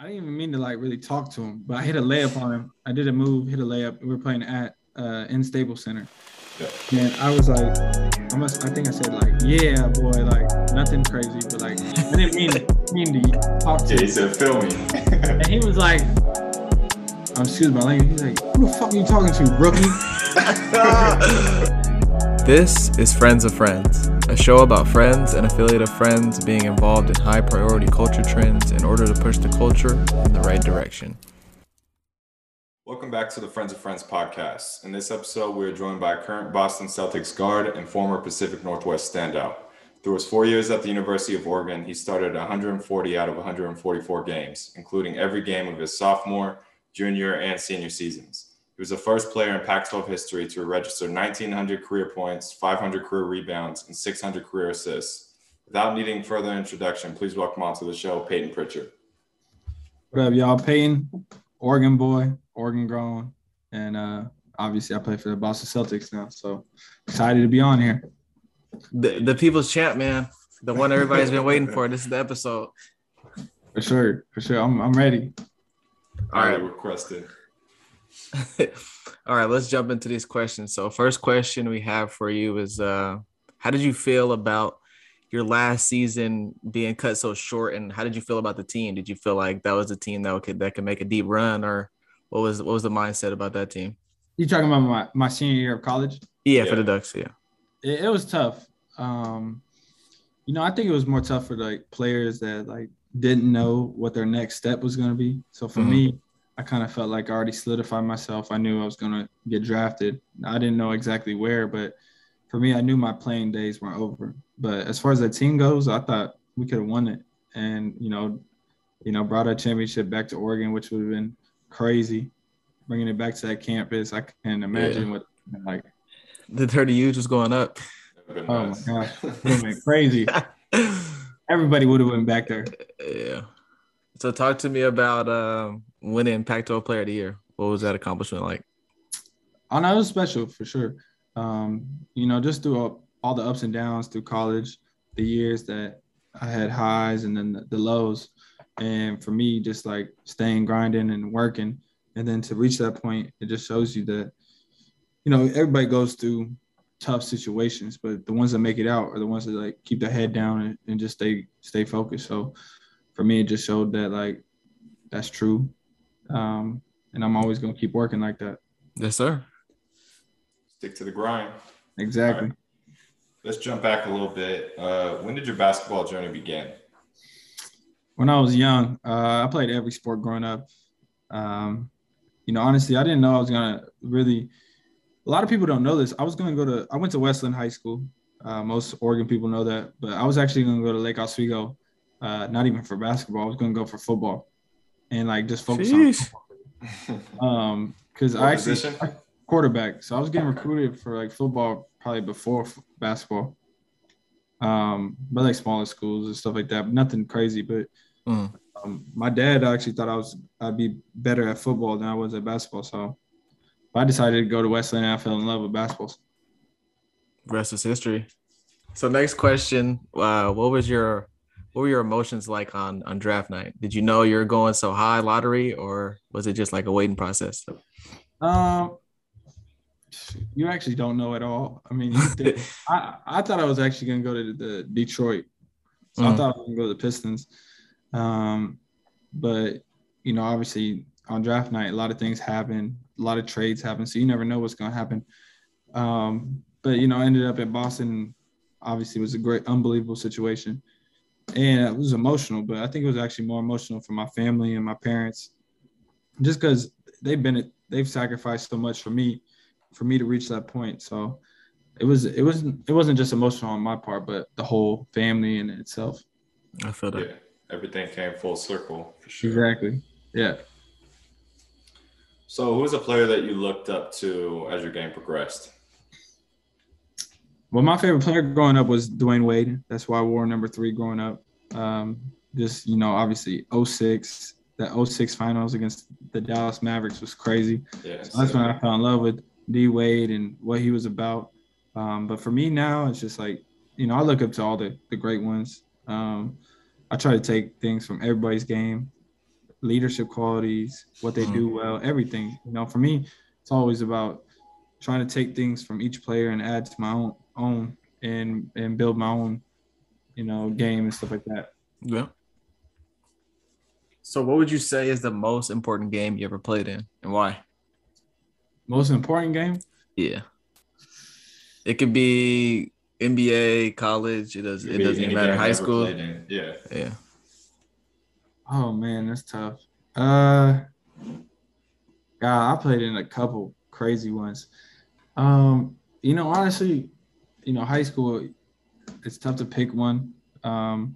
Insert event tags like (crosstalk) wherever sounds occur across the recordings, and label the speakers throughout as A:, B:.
A: I didn't even mean to like really talk to him, but I hit a layup on him. I did a move, hit a layup. We were playing at uh, in Staples Center, yeah. and I was like, I must, I think I said like, yeah, boy, like nothing crazy, but like I didn't mean to, mean to talk to.
B: Yeah, he said, "Feel me,"
A: and he was like, um, excuse my language. He's like, who the fuck are you talking to, rookie? (laughs)
C: This is Friends of Friends, a show about friends and affiliate of friends being involved in high priority culture trends in order to push the culture in the right direction.
B: Welcome back to the Friends of Friends podcast. In this episode, we are joined by current Boston Celtics guard and former Pacific Northwest standout. Through his four years at the University of Oregon, he started 140 out of 144 games, including every game of his sophomore, junior, and senior seasons. He was the first player in Pac 12 history to register 1,900 career points, 500 career rebounds, and 600 career assists. Without needing further introduction, please welcome onto the show Payton Pritchard.
A: What up, y'all? Peyton, Oregon boy, Oregon grown, and uh, obviously I play for the Boston Celtics now, so excited to be on here.
C: The, the people's champ, man, the one everybody's been waiting for. This is the episode.
A: For sure, for sure. I'm I'm ready.
B: All right, requested. (laughs)
C: All right, let's jump into these questions. So, first question we have for you is uh how did you feel about your last season being cut so short and how did you feel about the team? Did you feel like that was a team that could that could make a deep run or what was what was the mindset about that team?
A: You talking about my, my senior year of college?
C: Yeah, yeah. for the Ducks, yeah.
A: It, it was tough. Um you know, I think it was more tough for like players that like didn't know what their next step was going to be. So for mm-hmm. me, I kind of felt like I already solidified myself. I knew I was going to get drafted. I didn't know exactly where, but for me, I knew my playing days were over. But as far as the team goes, I thought we could have won it, and you know, you know, brought a championship back to Oregon, which would have been crazy. Bringing it back to that campus, I can't imagine yeah. what like.
C: The 30 U's was going up.
A: Oh my god, it been crazy. (laughs) Everybody would have went back there.
C: Yeah. So talk to me about um, winning Pac-12 Player of the Year. What was that accomplishment like?
A: I know it was special for sure. Um, you know, just through all, all, the ups and downs through college, the years that I had highs and then the, the lows, and for me, just like staying grinding and working, and then to reach that point, it just shows you that, you know, everybody goes through tough situations, but the ones that make it out are the ones that like keep their head down and, and just stay stay focused. So for me, it just showed that like that's true. Um, and I'm always gonna keep working like that.
C: Yes, sir.
B: Stick to the grind.
A: Exactly.
B: Right. Let's jump back a little bit. Uh, when did your basketball journey begin?
A: When I was young, uh, I played every sport growing up. Um, you know, honestly, I didn't know I was gonna really. A lot of people don't know this. I was gonna go to. I went to West Linn High School. Uh, most Oregon people know that, but I was actually gonna go to Lake Oswego uh, not even for basketball. I was going to go for football and like just focus Jeez. on (laughs) um because I actually I, quarterback. So I was getting recruited for like football probably before f- basketball. Um, but like smaller schools and stuff like that. But nothing crazy. But mm. um, my dad actually thought I was I'd be better at football than I was at basketball. So I decided to go to West Linn and I fell in love with basketball.
C: Rest is history. So next question, uh, what was your what were your emotions like on on draft night? Did you know you were going so high lottery, or was it just like a waiting process?
A: Um, you actually don't know at all. I mean, (laughs) I I thought I was actually gonna go to the Detroit, so mm-hmm. I thought I was gonna go to the Pistons. Um, but you know, obviously on draft night, a lot of things happen, a lot of trades happen, so you never know what's gonna happen. Um, but you know, I ended up at Boston. Obviously, was a great, unbelievable situation and it was emotional, but I think it was actually more emotional for my family and my parents, just because they've been they've sacrificed so much for me, for me to reach that point. So it was it wasn't it wasn't just emotional on my part, but the whole family in itself.
C: I feel that.
B: Yeah, everything came full circle for sure.
A: Exactly. Yeah.
B: So, who was a player that you looked up to as your game progressed?
A: Well, my favorite player growing up was Dwyane Wade. That's why I wore number three growing up. Um, just, you know, obviously 06, that 06 finals against the Dallas Mavericks was crazy. Yeah, so that's when I fell in love with D Wade and what he was about. Um, but for me now, it's just like, you know, I look up to all the, the great ones. Um, I try to take things from everybody's game, leadership qualities, what they do well, everything. You know, for me, it's always about trying to take things from each player and add to my own own and and build my own, you know, game and stuff like that.
C: Yeah. So, what would you say is the most important game you ever played in, and why?
A: Most important game?
C: Yeah. It could be NBA, college. It does. It
B: Maybe
C: doesn't matter. High school.
B: Yeah.
C: Yeah.
A: Oh man, that's tough. Uh, God, I played in a couple crazy ones. Um, you know, honestly, you know, high school, it's tough to pick one. Um,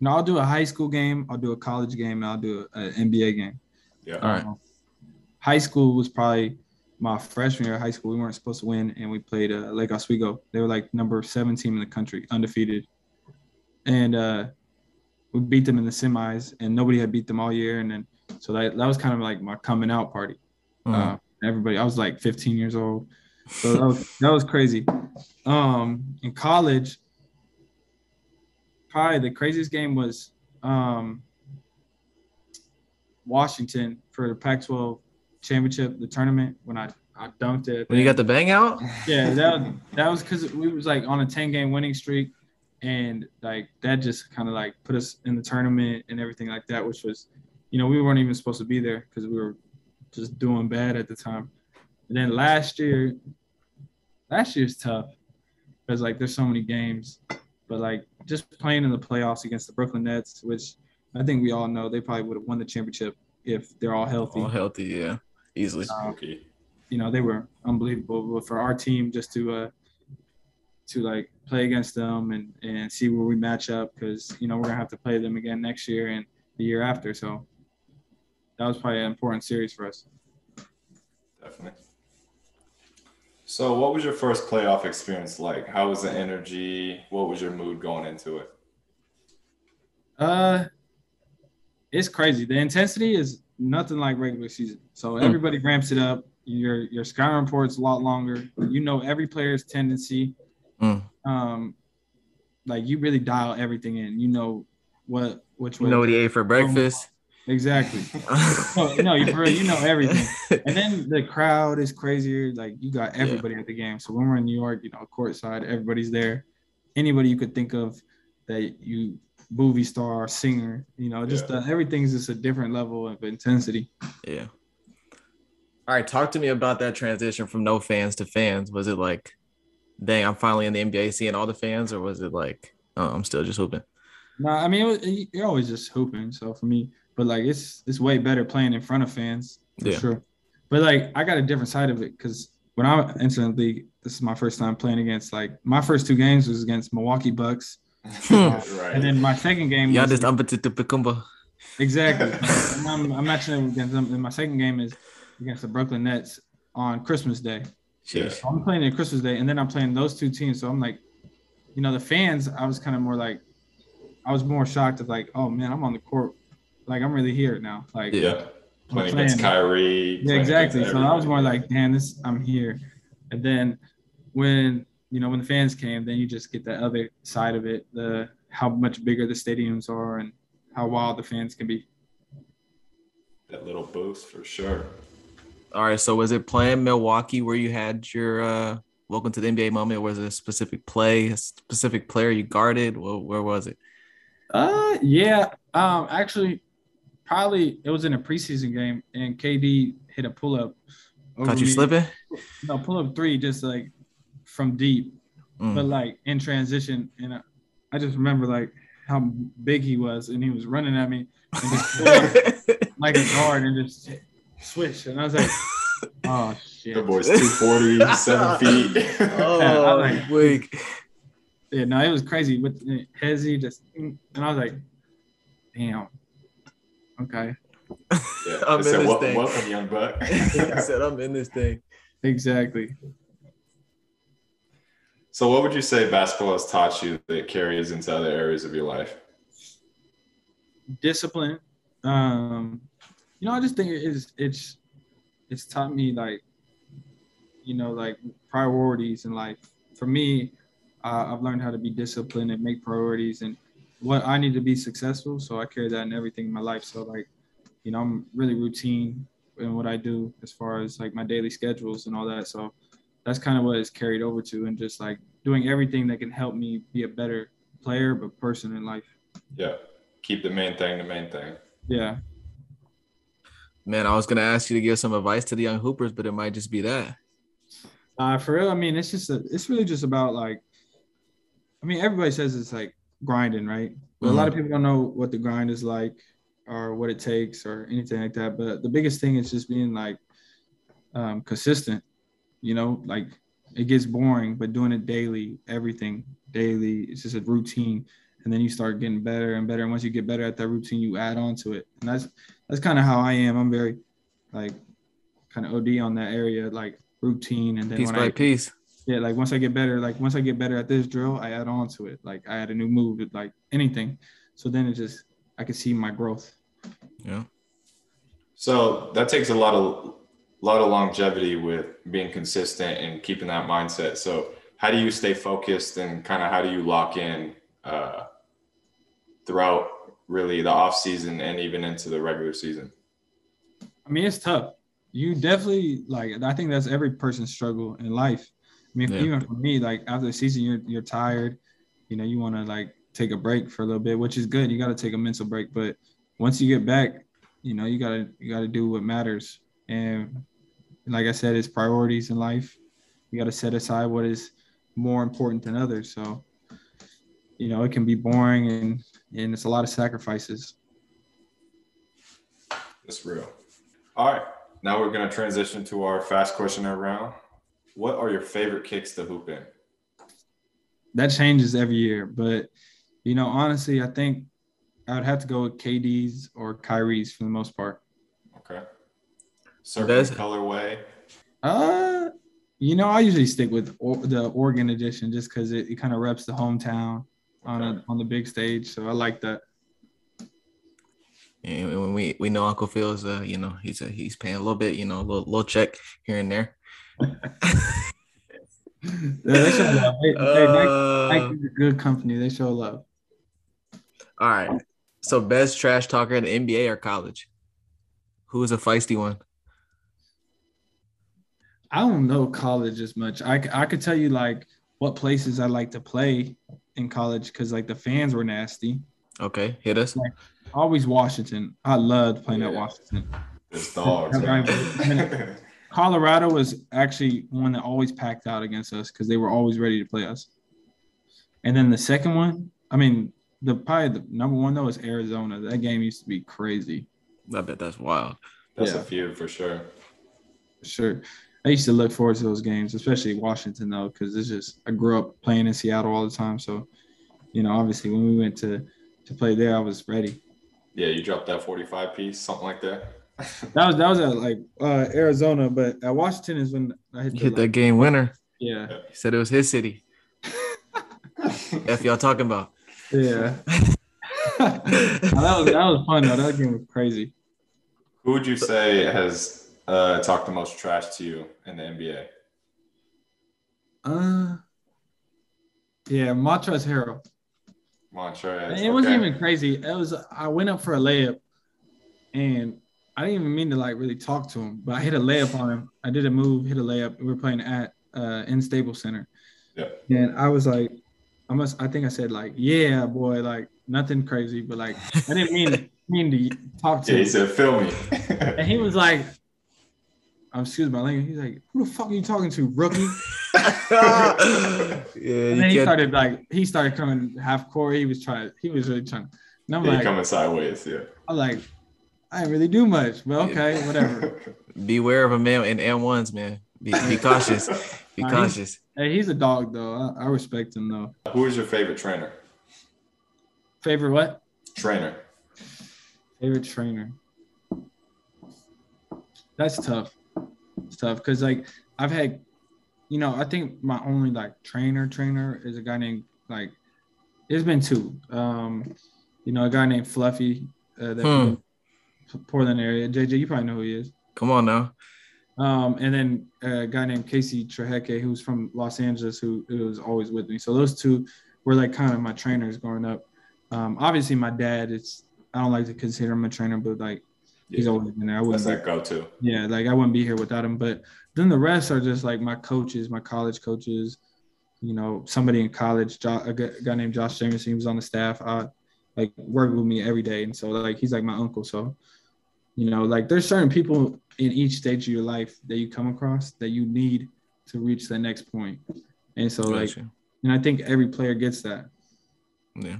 A: no, I'll do a high school game, I'll do a college game, and I'll do an NBA game.
B: Yeah.
C: All right.
A: Um, high school was probably my freshman year of high school. We weren't supposed to win, and we played uh, Lake Oswego. They were like number seven team in the country, undefeated, and uh, we beat them in the semis. And nobody had beat them all year, and then so that that was kind of like my coming out party.
C: Mhm.
A: Uh, everybody, I was like 15 years old, so that was that was crazy. Um, in college, probably the craziest game was um, Washington for the Pac-12 championship, the tournament when I I dunked it.
C: when you got the bang out.
A: yeah, that that was because we was like on a 10 game winning streak, and like that just kind of like put us in the tournament and everything like that, which was, you know, we weren't even supposed to be there because we were just doing bad at the time. And then last year, last year's tough because like there's so many games, but like just playing in the playoffs against the Brooklyn Nets, which I think we all know they probably would have won the championship if they're all healthy.
C: All healthy. Yeah. Easily.
A: Um,
B: Okay.
A: you know they were unbelievable but for our team just to uh to like play against them and and see where we match up because you know we're gonna have to play them again next year and the year after so that was probably an important series for us
B: Definitely. So, what was your first playoff experience like? How was the energy? What was your mood going into it?
A: uh it's crazy the intensity is nothing like regular season so everybody ramps it up your your scouting report's a lot longer you know every player's tendency
C: Mm.
A: um like you really dial everything in you know what which
C: You
A: way
C: know what he ate for breakfast?
A: Exactly (laughs) no, no, you for real, you know everything. And then (laughs) the crowd is crazier. Like you got everybody at the game. So when we're in New York, you know, courtside, everybody's there. Anybody you could think of that you movie star, singer, you know, just
B: Yeah.
A: uh, everything's just a different level of intensity.
C: Yeah. All right, talk to me about that transition from no fans to fans. Was it like, dang, I'm finally in the NBA seeing all the fans, or was it like, oh, I'm still just hooping?
A: No, I mean, it was, you're always just hooping. So for me, but like it's it's way better playing in front of fans for
C: Yeah.
A: sure. But like I got a different side of it because when I entered the league, this is my first time playing against like my first two games was against Milwaukee Bucks. (laughs)
B: right.
A: And then my second game
C: Yeah,
A: was
C: just Kumba.
A: exactly. (laughs) and I'm, I'm matching it against them. And my second game is against the Brooklyn Nets on Christmas Day.
B: yeah.
A: So I'm playing it Christmas Day, and then I'm playing those two teams. So I'm like, you know, the fans. I was kind of more like, I was more shocked of like, oh man, I'm on the court, like I'm really here now. Like,
C: Yeah.
B: Yeah. Playing
A: playing.
B: against Kyrie.
A: yeah, exactly. So I was more like, damn, this I'm here. And then when you know when the fans came, then you just get the other side of it, the how much bigger the stadiums are and how wild the fans can be.
B: that little boost for sure.
C: All right, so was it playing Milwaukee where you had your uh, welcome to the NBA moment? Was it a specific play, a specific player you guarded? Where, where was it?
A: Uh, yeah. Um, actually, probably it was in a preseason game, and KD hit a pull up.
C: Caught you slipping?
A: No, pull up three, just like from deep,
C: Mm.
A: but like in transition, and I, I just remember like how big he was, and he was running at me and just up (laughs) like a guard and just swish, and I was like, (laughs) oh shit.
B: The boy's 240, seven feet. (laughs)
C: oh,
A: like-
C: weak.
A: Yeah, no, it was crazy with Hezzy just, and I was like, damn. Okay,
B: yeah.
C: I'm
B: I said,
C: in this thing."
B: welcome, young buck. (laughs)
C: I said I'm in this thing.
A: exactly.
B: so, what would you say basketball has taught you that carries into other areas of your life?
A: discipline. Um, you know, I just think it's it's it's taught me like, you know, like priorities in life. For me, uh, I've learned how to be disciplined and make priorities and what I need to be successful. So I carry that in everything in my life. So like you know, I'm really routine in what I do as far as like my daily schedules and all that. So that's kind of what it's carried over to, and just like doing everything that can help me be a better player, but person in life.
B: Yeah, keep the main thing the main thing.
A: Yeah.
C: Man, I was gonna ask you to give some advice to the young hoopers, but it might just be that.
A: Uh, for real, I mean, it's just a, it's really just about like, I mean, everybody says it's like grinding, right? But mm-hmm. a lot of people don't know what the grind is like or what it takes or anything like that. But the biggest thing is just being like um, consistent. You know, like it gets boring, but doing it daily, everything daily, it's just a routine. And then you start getting better and better. And once you get better at that routine, you add on to it. And that's that's kind of how I am. I'm very like kind of OD on that area, like routine. And then
C: piece by
A: I,
C: piece.
A: Yeah, like once I get better, like once I get better at this drill, I add on to it. Like I add a new move, like anything. So then it just I can see my growth.
C: Yeah.
B: So that takes a lot of lot of longevity with being consistent and keeping that mindset. So how do you stay focused and kind of how do you lock in uh, throughout really the off season and even into the regular season?
A: I mean, it's tough. You definitely like. I think that's every person's struggle in life. I mean, yeah. even for me, like after the season, you're you're tired. You know, you want to like take a break for a little bit, which is good. You got to take a mental break, but once you get back, you know, you gotta you gotta do what matters. And like I said, it's priorities in life. You gotta set aside what is more important than others. So, you know, it can be boring and and it's a lot of sacrifices.
B: That's real. All right. Now we're gonna transition to our fast questionnaire round. What are your favorite kicks to hoop in?
A: That changes every year, but you know, honestly, I think I would have to go with KD's or Kyrie's for the most part.
B: Okay. Certain colorway.
A: Uh, you know, I usually stick with the Oregon edition just because it, it kind of reps the hometown on a, on the big stage. So I like that.
C: And when we we know Uncle Phil's, uh, you know, he's a, he's paying a little bit, you know, a little, little check here and there. Yeah,
A: they show love. They, uh, they, a good company. They show love.
C: All right. So best trash talker in the NBA or college? Who is a feisty one?
A: I don't know college as much. I, I could tell you like what places I like to play in college because like the fans were nasty.
C: Okay, hit us.
A: Like, always Washington. I loved playing yeah. at Washington.
B: It's dogs. (laughs)
A: Colorado was actually one that always packed out against us because they were always ready to play us. And then the second one, I mean, the probably the number one though is Arizona. That game used to be crazy.
C: I bet that's wild.
B: That's yeah. a few for sure.
A: For sure. I used to look forward to those games, especially Washington though, because it's just I grew up playing in Seattle all the time. So, you know, obviously when we went to to play there, I was ready.
B: Yeah, you dropped that 45 piece, something like that.
A: That was that was at like uh, Arizona, but at Washington is when
C: I hit, the, hit that game winner.
A: Yeah.
C: He said it was his city. F y'all talking about.
A: Yeah. that was that was fun though. That game was crazy.
B: Who would you say has uh, talked the most trash to you in the NBA?
A: Uh, yeah, Montrezl Harrell.
B: Montrezl.
A: It okay. wasn't even crazy. It was I went up for a layup, and I didn't even mean to like really talk to him, but I hit a layup on him. I did a move, hit a layup. We were playing at uh, in Staples Center.
B: Yeah.
A: And I was like, I must. I think I said like, yeah, boy, like nothing crazy, but like I didn't mean (laughs) mean to talk to.
B: Yeah,
A: him.
B: he said, film me,"
A: and he was like, "I'm excuse my language." He's like, "Who the fuck are you talking to, rookie?" (laughs)
C: yeah.
A: And then he started like he started coming half court. He was trying. He was really trying.
B: And I'm yeah, like coming sideways. Yeah.
A: I'm like, I didn't really do much, but okay, whatever. (laughs)
C: Beware of a man in M ones, man. Be, be (laughs) cautious. Be nah, cautious.
A: Hey, he's a dog though. I, I respect him though.
B: Who is your favorite trainer?
A: Favorite what?
B: Trainer.
A: Favorite trainer. That's tough. It's tough because like I've had, you know, I think my only like trainer trainer is a guy named like. There's been two. Um, you know, a guy named Fluffy uh, that hmm. Portland area. JJ, you probably know who he is.
C: Come on now.
A: Um, and then a guy named Casey Treheke, who's from Los Angeles, who, who was always with me. So those two were like kind of my trainers growing up. Um, obviously, my dad, it's I don't like to consider him a trainer, but like He's
B: Yeah.
A: always been there. I wouldn't.
B: that go to.
A: yeah, like I wouldn't be here without him. But then the rest are just like my coaches, my college coaches. You know, somebody in college, a guy a guy named Josh Jameson, he was on the staff. I like work with me every day, and so like he's like my uncle. So, you know, like there's certain people in each stage of your life that you come across that you need to reach the next point. And so like, and I think every player gets that.
C: yeah.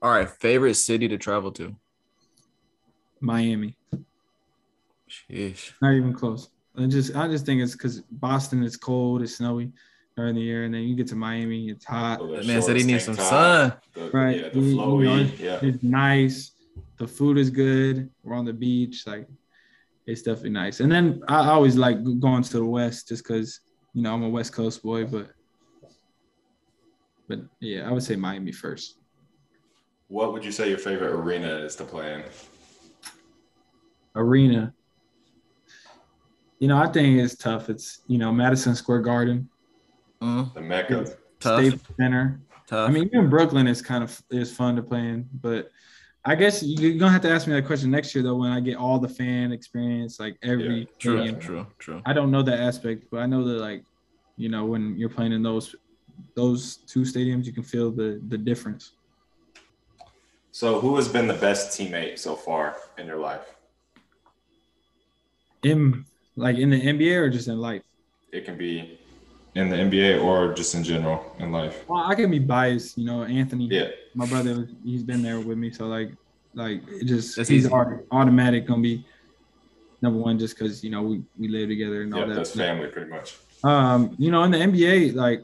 C: All right, favorite city to travel to?
A: Miami.
C: Sheesh.
A: Not even close. I just I just think it's because Boston is cold, it's snowy during the year, and then you get to Miami, it's hot,
B: So the
C: That man said he needs some
B: top,
C: sun.
B: The,
A: right?
B: Yeah, the
A: You- you know, it's-
B: yeah.
A: it's nice. The food is good. We're on the beach, like it's definitely nice. And then I always like going to the west just because you know I'm a West Coast boy, but but yeah, I would say Miami first.
B: What would you say your favorite arena is to play in?
A: Arena. You know, I think it's tough. It's you know Madison Square Garden,
C: Mm,
B: The Mecca.
C: tough.
A: Staples Center.
C: tough.
A: I mean, even Brooklyn is kind of is fun to play in, but I guess you're gonna have to ask me that question next year though when I get all the fan experience, like every
B: Yeah,
C: true,
A: stadium.
C: true, true.
A: I don't know that aspect, but I know that like, you know, when you're playing in those those two stadiums, you can feel the the difference.
B: So, who has been the best teammate so far in your life?
A: In like in the NBA or just in life.
B: It can be in the NBA or just in general in life.
A: Well, I can be biased, you know. Anthony,
B: Yeah.
A: my brother, he's been there with me, so like, like it just
C: That's
A: he's
C: easy.
A: automatic gonna be number one just because you know we we live together and all
B: Yeah,
A: that.
B: that's family pretty much.
A: Um, you know, in the NBA, like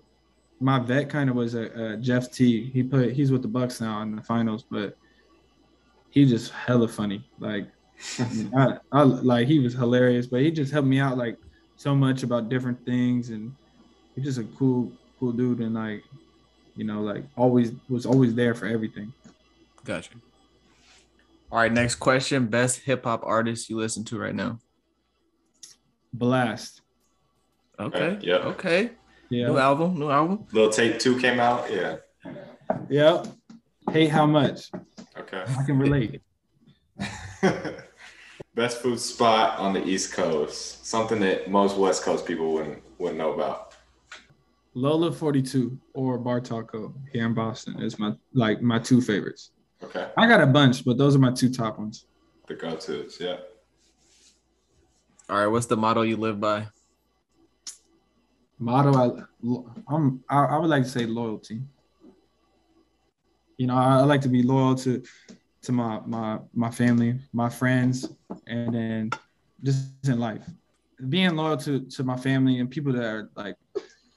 A: my vet kind of was a, a Jeff T. He put he's with the Bucks now in the finals, but he just hella funny. Like, I, I like he was hilarious, but he just helped me out like so much about different things, and he's just a cool, cool dude, and like, you know, like always was always there for everything.
C: Gotcha. All right, next question. Best hip hop artist you listen to right now?
A: Blast,
C: Okay.
B: Uh, yeah.
C: Okay.
A: Yeah.
C: New album. New album.
B: Little Tape 2 came out. Yeah.
A: yeah. Hate how much
B: Okay.
A: I can relate. (laughs)
B: Best food spot on the East Coast. Something that most West Coast people wouldn't wouldn't know about.
A: Lola 42 or Bar Taco here in Boston is my like my two favorites.
B: Okay.
A: I got a bunch, but those are my two top ones.
B: The go-tos. Yeah.
C: All right. What's the motto you live by?
A: Motto, I, I'm, I, I would like to say loyalty. You know, I, I like to be loyal to, to my my my family, my friends, and then just in life, being loyal to to my family and people that are like,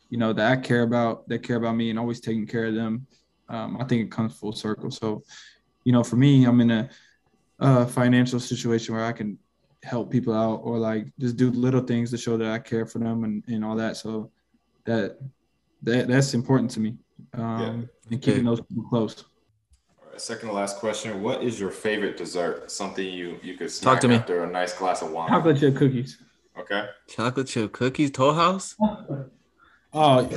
A: you know, that I care about, that care about me, and always taking care of them. Um, I think it comes full circle. So, you know, for me, I'm in a, a financial situation where I can help people out or like just do little things to show that I care for them and, and all that. So that that that's important to me. Um and keeping those people close.
B: All right, second to last question. What is your favorite dessert? Something you you could
C: Talk
B: snack
C: to me.
B: after a nice glass of wine.
A: Chocolate chip cookies.
B: Okay.
C: Chocolate chip cookies. Toll House. (laughs)
A: Oh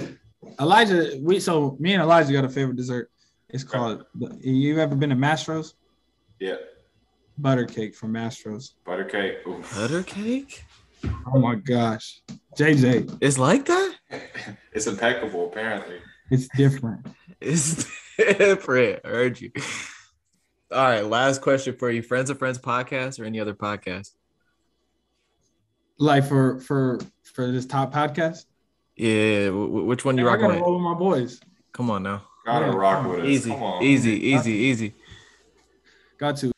A: Elijah, we so me and Elijah got a favorite dessert. It's called you ever been to Mastro's?
B: Yeah.
A: Butter cake from Mastro's.
B: Butter cake. Oof.
C: Butter cake.
A: Oh my gosh. JJ,
C: It's like that. (laughs)
B: it's impeccable, apparently.
A: it's different.
C: It's (laughs) different. I heard you. All right. Last question for you. Friends of Friends podcast or any other podcast?
A: Like for for for this top podcast.
C: Yeah. w- w- which one you
A: I
C: rocking
A: gotta
C: with?
A: roll with my boys.
C: Come on now.
B: Gotta
A: Yeah.
B: rock with us.
C: Easy,
B: Come on.
C: easy, easy, easy.
A: Got to.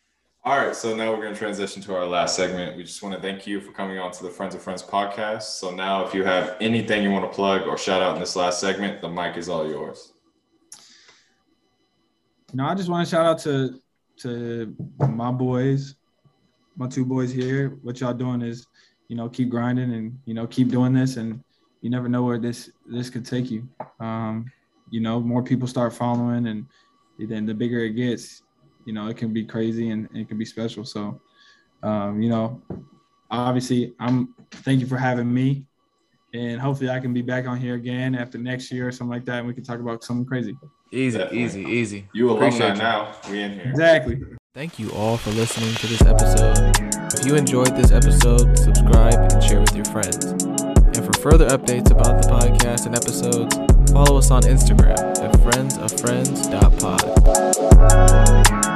B: All right, so now we're going to transition to our last segment. We just want to thank you for coming on to the Friends of Friends podcast. So now, if you have anything you want to plug or shout out in this last segment, the mic is all yours.
A: No, I just want to shout out to to my boys, my two boys here. What y'all doing is, you know, keep grinding and you know keep doing this, and you never know where this this could take you. Um, you know, more people start following, and then the bigger it gets, you know, it can be crazy and it can be special. So, um, you know, obviously, I'm thank you for having me, and hopefully, I can be back on here again after next year or something like that, and we can talk about something crazy.
C: Easy,
B: Definitely.
C: easy, easy.
B: You alumni
C: Appreciate you.
B: now. We in here.
A: Exactly.
C: Thank you all for listening to this episode. If you enjoyed this episode, subscribe and share with your friends. For further updates about the podcast and episodes, follow us on Instagram at friendsoffriends.pod.